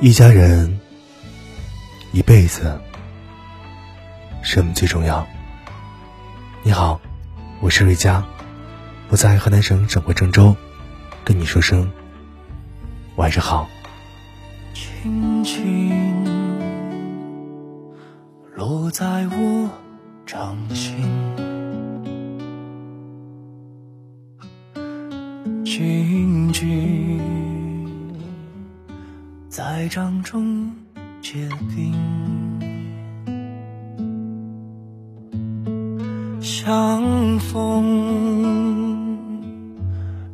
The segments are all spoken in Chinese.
一家人，一辈子，什么最重要？你好，我是瑞佳，我在河南省省会郑州，跟你说声晚上好。轻轻落在我掌心，静静。在掌中结冰，相逢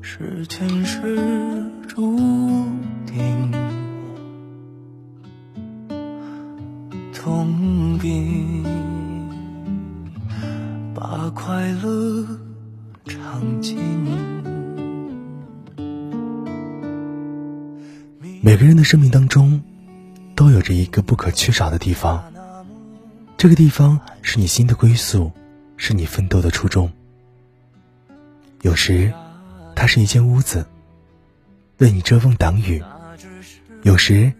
是前世每个人的生命当中，都有着一个不可缺少的地方。这个地方是你心的归宿，是你奋斗的初衷。有时，它是一间屋子，为你遮风挡雨；有时，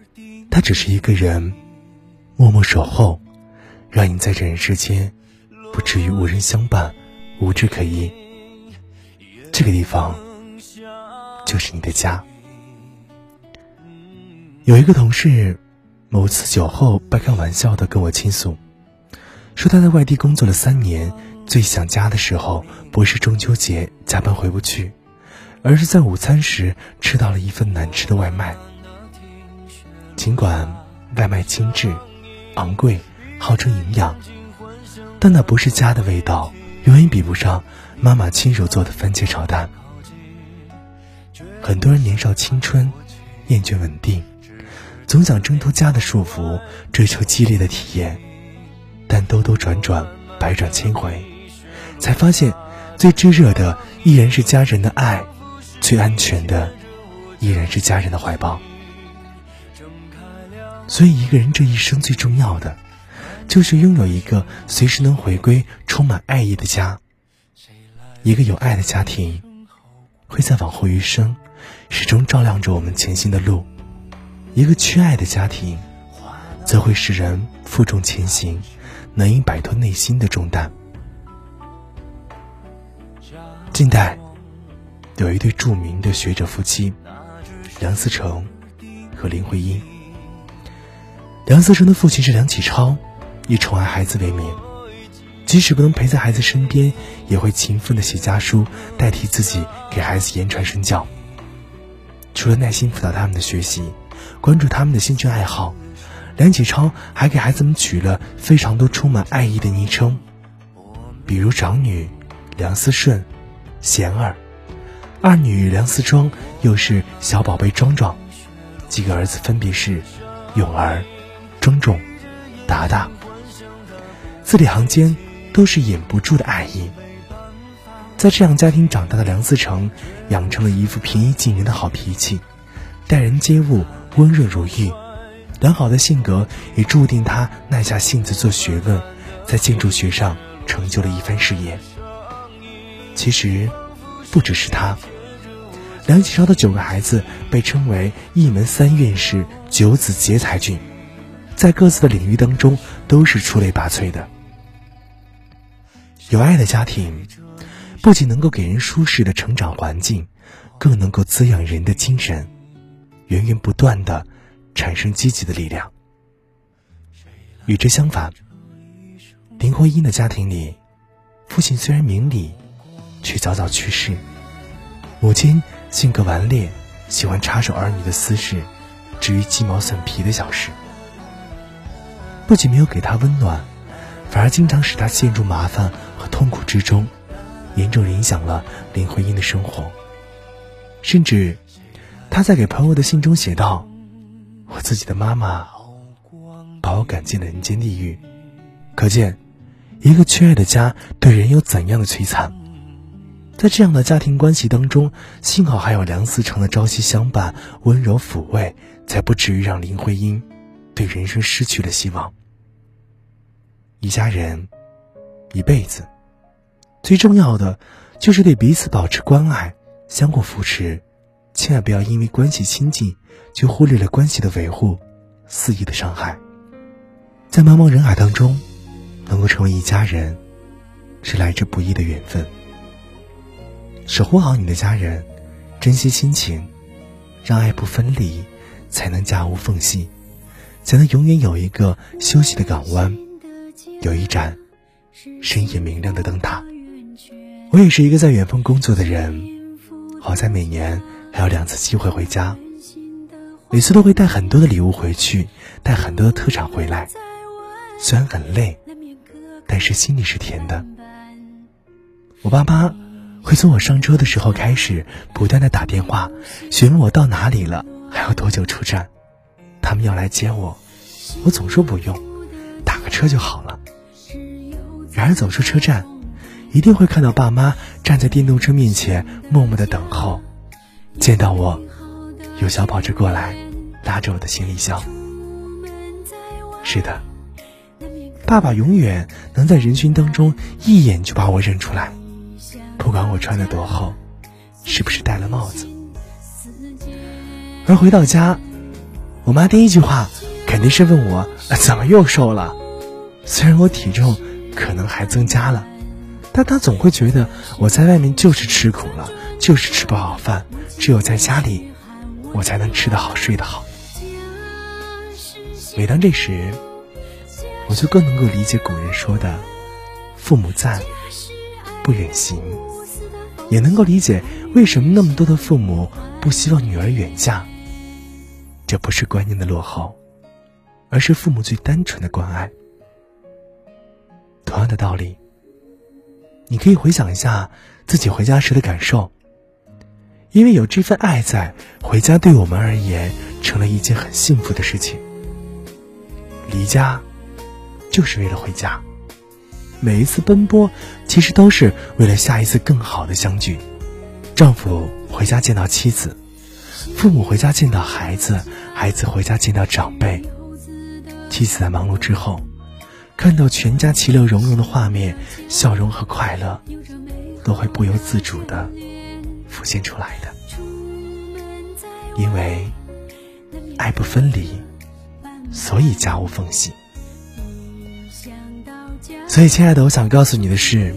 它只是一个人，默默守候，让你在这人世间不至于无人相伴，无枝可依。这个地方，就是你的家。有一个同事，某次酒后半开玩笑的跟我倾诉，说他在外地工作了三年，最想家的时候不是中秋节加班回不去，而是在午餐时吃到了一份难吃的外卖。尽管外卖精致、昂贵，号称营养，但那不是家的味道，永远比不上妈妈亲手做的番茄炒蛋。很多人年少青春，厌倦稳定。总想挣脱家的束缚，追求激烈的体验，但兜兜转转，百转千回，才发现，最炙热的依然是家人的爱，最安全的依然是家人的怀抱。所以，一个人这一生最重要的，就是拥有一个随时能回归、充满爱意的家。一个有爱的家庭，会在往后余生，始终照亮着我们前行的路。一个缺爱的家庭，则会使人负重前行，难以摆脱内心的重担。近代有一对著名的学者夫妻，梁思成和林徽因。梁思成的父亲是梁启超，以宠爱孩子为名，即使不能陪在孩子身边，也会勤奋的写家书，代替自己给孩子言传身教。除了耐心辅导他们的学习。关注他们的兴趣爱好，梁启超还给孩子们取了非常多充满爱意的昵称，比如长女梁思顺、贤儿，二女梁思庄又是小宝贝壮壮，几个儿子分别是勇儿、庄重、达达，字里行间都是掩不住的爱意。在这样家庭长大的梁思成，养成了一副平易近人的好脾气，待人接物。温润如玉，良好的性格也注定他耐下性子做学问，在建筑学上成就了一番事业。其实，不只是他，梁启超的九个孩子被称为一门三院士、九子劫才俊，在各自的领域当中都是出类拔萃的。有爱的家庭，不仅能够给人舒适的成长环境，更能够滋养人的精神。源源不断的产生积极的力量。与之相反，林徽因的家庭里，父亲虽然明理，却早早去世；母亲性格顽劣，喜欢插手儿女的私事，至于鸡毛蒜皮的小事，不仅没有给她温暖，反而经常使她陷入麻烦和痛苦之中，严重影响了林徽因的生活，甚至。他在给朋友的信中写道：“我自己的妈妈把我赶进了人间地狱。”可见，一个缺爱的家对人有怎样的摧残。在这样的家庭关系当中，幸好还有梁思成的朝夕相伴、温柔抚慰，才不至于让林徽因对人生失去了希望。一家人，一辈子，最重要的就是对彼此保持关爱，相互扶持。千万不要因为关系亲近，就忽略了关系的维护肆意的伤害。在茫茫人海当中，能够成为一家人，是来之不易的缘分。守护好你的家人，珍惜亲情，让爱不分离，才能家无缝隙，才能永远有一个休息的港湾，有一盏深夜明亮的灯塔。我也是一个在远方工作的人，好在每年还有两次机会回家，每次都会带很多的礼物回去，带很多的特产回来。虽然很累，但是心里是甜的。我爸妈会从我上车的时候开始，不断的打电话询问我到哪里了，还要多久出站。他们要来接我，我总说不用，打个车就好了。然而走出车站，一定会看到爸妈站在电动车面前，默默的等候。见到我，有小跑着过来，拉着我的行李箱。是的。爸爸永远能在人群当中一眼就把我认出来，不管我穿的多厚，是不是戴了帽子。而回到家，我妈第一句话肯定是问我怎么又瘦了。虽然我体重可能还增加了，但他总会觉得我在外面就是吃苦了，就是吃不好饭，只有在家里，我才能吃得好睡得好。每当这时。我就更能够理解古人说的“父母在，不远行”，也能够理解为什么那么多的父母不希望女儿远嫁。这不是观念的落后，而是父母最单纯的关爱。同样的道理，你可以回想一下自己回家时的感受，因为有这份爱在，回家对我们而言成了一件很幸福的事情。离家。就是为了回家，每一次奔波，其实都是为了下一次更好的相聚。丈夫回家见到妻子，父母回家见到孩子，孩子回家见到长辈。妻子在忙碌之后，看到全家其乐融融的画面，笑容和快乐都会不由自主的浮现出来的。因为爱不分离，所以家无缝隙。所以，亲爱的，我想告诉你的是，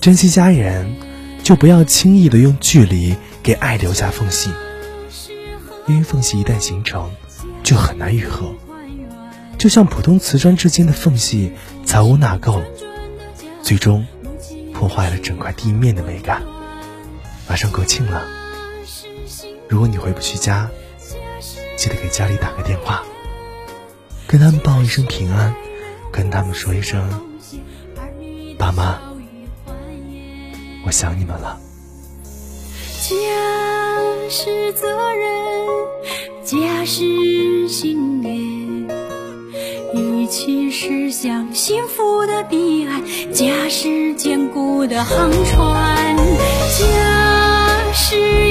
珍惜家人，就不要轻易的用距离给爱留下缝隙，因为缝隙一旦形成，就很难愈合。就像普通瓷砖之间的缝隙，藏污纳垢，最终破坏了整块地面的美感。马上国庆了，如果你回不去家，记得给家里打个电话，跟他们报一声平安。跟他们说一声，爸妈，我想你们了。家是责任，家是信念，一起驶向幸福的彼岸。家是坚固的航船，家是